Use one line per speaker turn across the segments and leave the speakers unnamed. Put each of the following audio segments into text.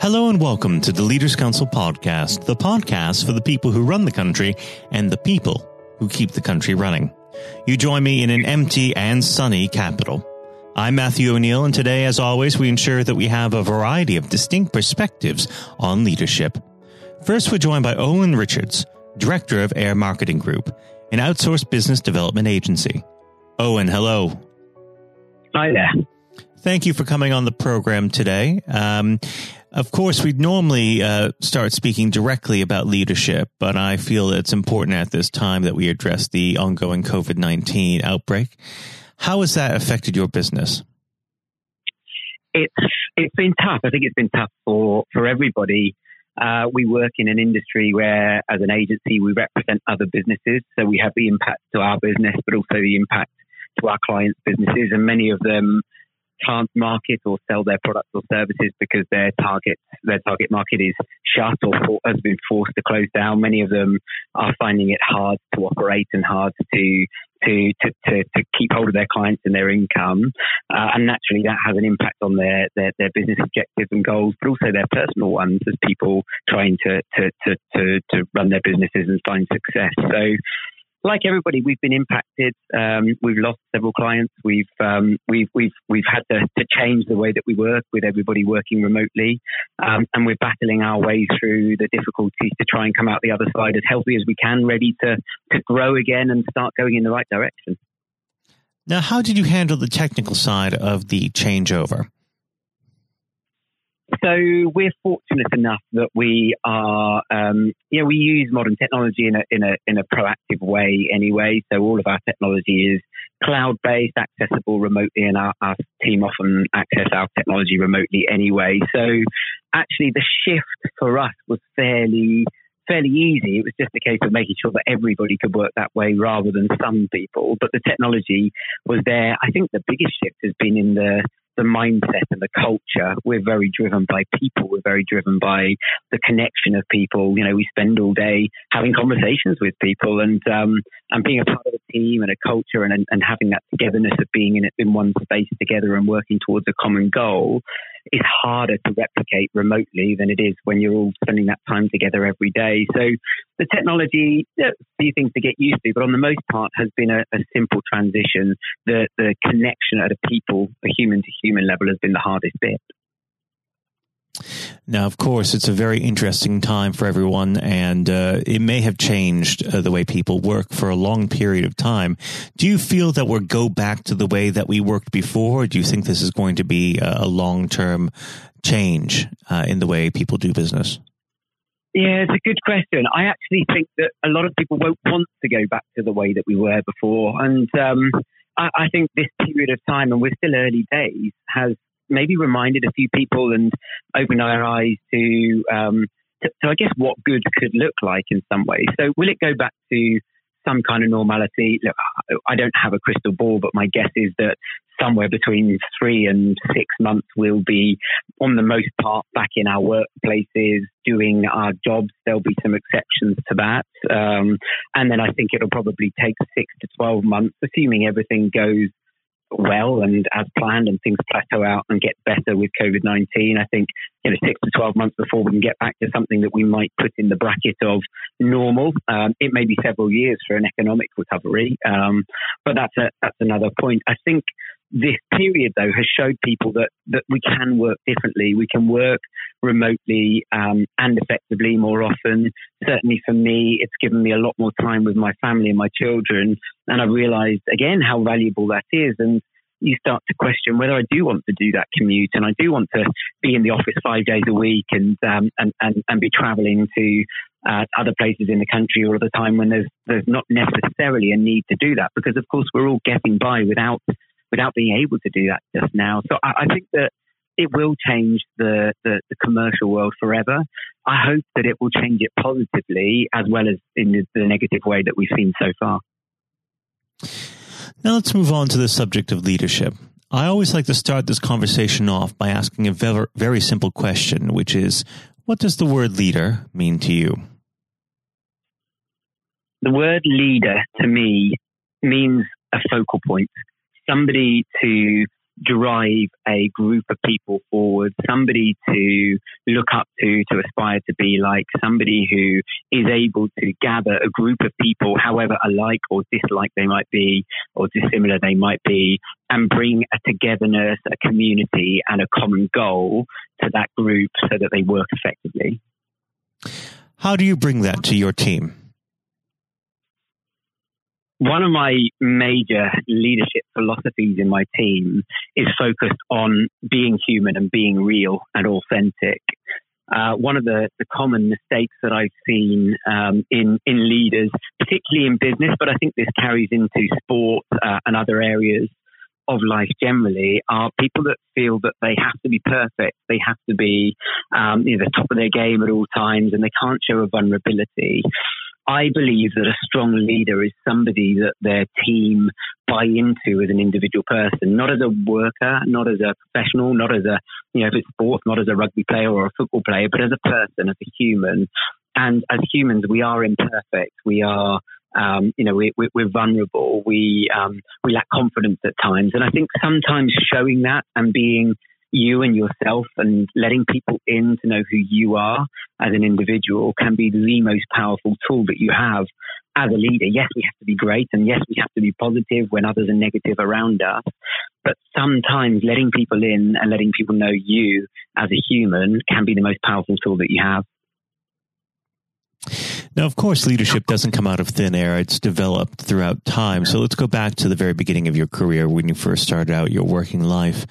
Hello and welcome to the Leaders Council podcast, the podcast for the people who run the country and the people who keep the country running. You join me in an empty and sunny capital. I'm Matthew O'Neill, and today, as always, we ensure that we have a variety of distinct perspectives on leadership. First, we're joined by Owen Richards, Director of Air Marketing Group, an outsourced business development agency. Owen, hello.
Hi there.
Thank you for coming on the program today. Um, of course, we'd normally uh, start speaking directly about leadership, but I feel it's important at this time that we address the ongoing COVID 19 outbreak. How has that affected your business?
It's it's been tough. I think it's been tough for for everybody. Uh, we work in an industry where, as an agency, we represent other businesses, so we have the impact to our business, but also the impact to our clients' businesses, and many of them can't market or sell their products or services because their target their target market is shut or for, has been forced to close down. Many of them are finding it hard to operate and hard to to to, to, to keep hold of their clients and their income, uh, and naturally that has an impact on their, their their business objectives and goals, but also their personal ones as people trying to to to to, to run their businesses and find success. So like everybody, we've been impacted. Um, we've lost several clients. We've um, we've we've we've had to, to, change the way that we work with everybody working remotely, um, and we're battling our way through the difficulties to try and come out the other side as healthy as we can, ready to to grow again and start going in the right direction.
Now, how did you handle the technical side of the changeover?
So we're fortunate enough that we are, um, know, we use modern technology in a, in a, in a proactive way anyway. So all of our technology is cloud based, accessible remotely, and our, our team often access our technology remotely anyway. So actually the shift for us was fairly, fairly easy. It was just a case of making sure that everybody could work that way rather than some people. But the technology was there. I think the biggest shift has been in the the mindset and the culture. We're very driven by people. We're very driven by the connection of people. You know, we spend all day having conversations with people and um, and being a part of a team and a culture and, and having that togetherness of being in in one space together and working towards a common goal is harder to replicate remotely than it is when you're all spending that time together every day. So the technology, a few things to get used to, but on the most part has been a, a simple transition. The the connection at a people, a human to human level has been the hardest bit.
Now, of course, it's a very interesting time for everyone, and uh, it may have changed uh, the way people work for a long period of time. Do you feel that we'll go back to the way that we worked before? do you think this is going to be a long term change uh, in the way people do business?
Yeah, it's a good question. I actually think that a lot of people won't want to go back to the way that we were before. And um, I, I think this period of time, and we're still early days, has maybe reminded a few people and opened our eyes to, um, to, to, I guess, what good could look like in some ways. So, will it go back to some kind of normality? Look, I don't have a crystal ball, but my guess is that somewhere between three and six months we'll be, on the most part, back in our workplaces doing our jobs. There'll be some exceptions to that. Um, and then I think it'll probably take six to 12 months, assuming everything goes well and as planned and things plateau out and get better with COVID 19. I think, you know, six to 12 months before we can get back to something that we might put in the bracket of normal. Um, it may be several years for an economic recovery, um, but that's, a, that's another point. I think this period, though, has showed people that, that we can work differently. We can work remotely um, and effectively more often. Certainly for me, it's given me a lot more time with my family and my children. And I've realized again how valuable that is. And you start to question whether I do want to do that commute and I do want to be in the office five days a week and um, and, and, and be traveling to uh, other places in the country or at a time when there's there's not necessarily a need to do that because of course we're all getting by without without being able to do that just now. So I, I think that it will change the, the, the, commercial world forever. I hope that it will change it positively as well as in the, the negative way that we've seen so far.
Now let's move on to the subject of leadership. I always like to start this conversation off by asking a very, very simple question, which is what does the word leader mean to you?
The word leader to me means a focal point somebody to drive a group of people forward, somebody to look up to, to aspire to be like, somebody who is able to gather a group of people, however alike or dislike they might be, or dissimilar they might be, and bring a togetherness, a community, and a common goal to that group so that they work effectively.
How do you bring that to your team?
One of my major leadership philosophies in my team is focused on being human and being real and authentic. Uh, one of the, the, common mistakes that I've seen um, in in leaders, particularly in business, but I think this carries into sport uh, and other areas of life generally, are people that feel that they have to be perfect, they have to be um, you know, the top of their game at all times, and they can't show a vulnerability. I believe that a strong leader is somebody that their team buy into as an individual person, not as a worker, not as a professional, not as a, you know, if it's sports, not as a rugby player or a football player, but as a person, as a human. And as humans, we are imperfect. We are, um, you know, we, we, we're vulnerable. We, um, we lack confidence at times. And I think sometimes showing that and being you and yourself and letting people in to know who you are as an individual can be the most powerful tool that you have as a leader. Yes, we have to be great and yes, we have to be positive when others are negative around us. But sometimes letting people in and letting people know you as a human can be the most powerful tool that you have.
Now, of course, leadership doesn't come out of thin air. It's developed throughout time. So let's go back to the very beginning of your career when you first started out your working life.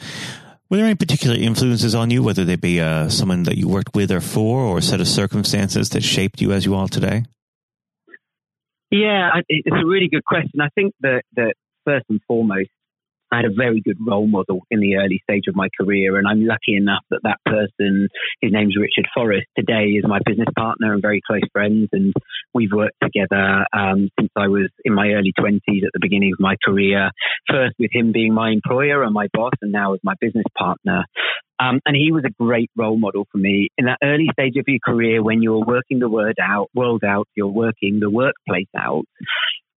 Were there any particular influences on you, whether they be uh, someone that you worked with or for, or a set of circumstances that shaped you as you are today?
Yeah, it's a really good question. I think that, that first and foremost, I had a very good role model in the early stage of my career, and I'm lucky enough that that person, his name's Richard Forrest, today is my business partner and very close friends, and we've worked together um, since I was in my early 20s at the beginning of my career. First with him being my employer and my boss, and now as my business partner. Um, and he was a great role model for me in that early stage of your career when you're working the word out, world out, you're working the workplace out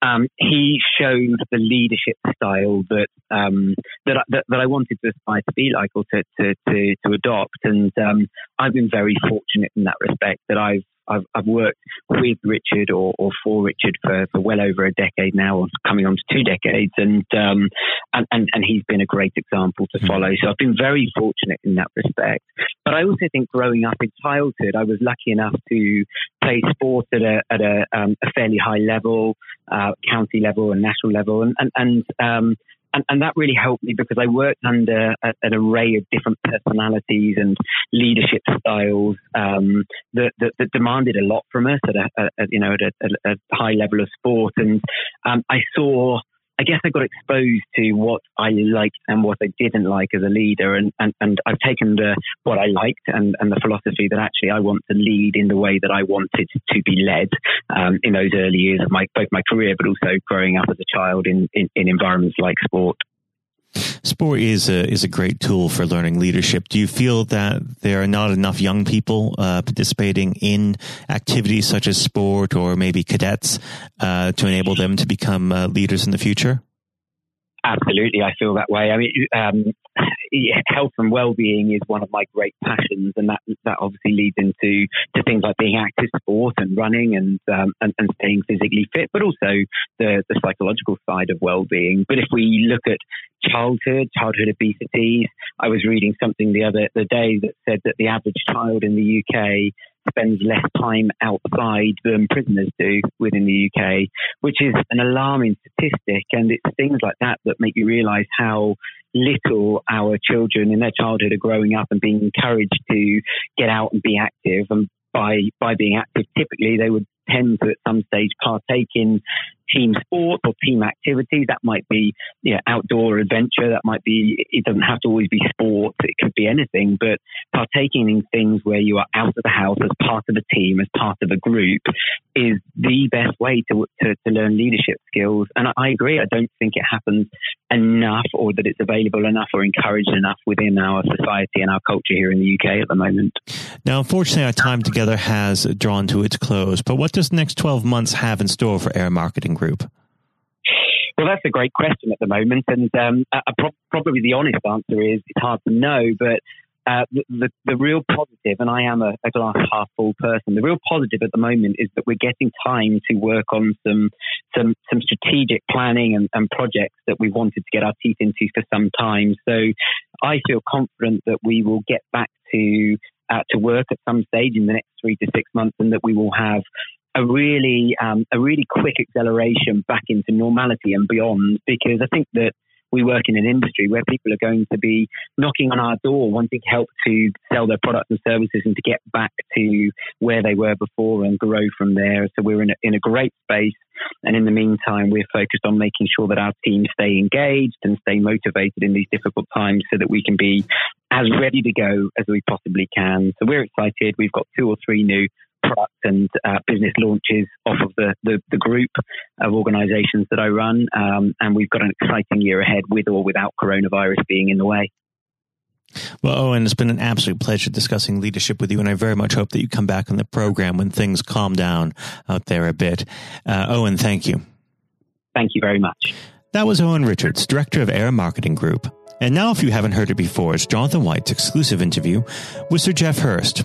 um, he showed the leadership style that, um, that, that, that I wanted to aspire to be like or to to to, to adopt, and um, I've been very fortunate in that respect that I've I've, I've worked with Richard or, or for Richard for, for well over a decade now, or coming on to two decades, and, um, and, and and he's been a great example to follow. So I've been very fortunate in that respect. But I also think growing up in childhood, I was lucky enough to play sport at a at a, um, a fairly high level, uh, county level and national level, and and, and um, and, and that really helped me because I worked under a, an array of different personalities and leadership styles um, that, that, that, demanded a lot from us at a, a you know at a, a, high level of sport, and um, I saw I guess I got exposed to what I liked and what I didn't like as a leader, and, and, and I've taken the what I liked and, and the philosophy that actually I want to lead in the way that I wanted to be led um, in those early years of my both my career, but also growing up as a child in, in, in environments like sport.
Sport is a is a great tool for learning leadership. Do you feel that there are not enough young people uh, participating in activities such as sport or maybe cadets uh, to enable them to become uh, leaders in the future?
Absolutely, I feel that way. I mean, um, health and well-being is one of my great passions, and that that obviously leads into to things like being active sport and running and um, and, and, staying physically fit, but also the the psychological side of well-being. But if we look at childhood, childhood obesity, I was reading something the other the day that said that the average child in the UK spends less time outside than prisoners do within the UK, which is an alarming statistic. And it's things like that that make you realize how little our children in their childhood are growing up and being encouraged to get out and be active. And by, by being active, typically they would tend to at some stage partake in team sport or team activities. That might be you know, outdoor adventure. That might be, it doesn't have to always be sport. It could be anything, but partaking in things where you are out of the house as part of a team, as part of a group is the best way to, to, to learn leadership skills. And I, I agree. I don't think it happens enough or that it's available enough or encouraged enough within our society and our culture here in the UK at the moment.
Now, unfortunately, our time together has drawn to its close, but what does the next 12 months have in store for air Marketing Group?
Well, that's a great question at the moment, and um, pro- probably the honest answer is it's hard to know. But uh, the, the, the real positive, and I am a, a, glass half full person. The real positive at the moment is that we're getting time to work on some some some strategic planning and, and projects that we wanted to get our teeth into for some time. So I feel confident that we will get back to uh, to work at some stage in the next three to six months, and that we will have a really um, a really quick acceleration back into normality and beyond. Because I think that we work in an industry where people are going to be knocking on our door, wanting help to sell their products and services and to get back to where they were before and grow from there. So we're in a, in a great space. And in the meantime, we're focused on making sure that our team stay engaged and stay motivated in these difficult times so that we can be as ready to go as we possibly can. So we're excited. We've got two or three new product and uh, business launches off of the, the, the group of organizations that I run. Um, and we've got an exciting year ahead with or without coronavirus being in the way.
Well, Owen, it's been an absolute pleasure discussing leadership with you, and I very much hope that you come back on the program when things calm down out there a bit. Uh, Owen, thank you.
Thank you very much.
That was Owen Richards, Director of Air Marketing Group. And now, if you haven't heard it before, it's Jonathan White's exclusive interview with Sir Geoff Hurst,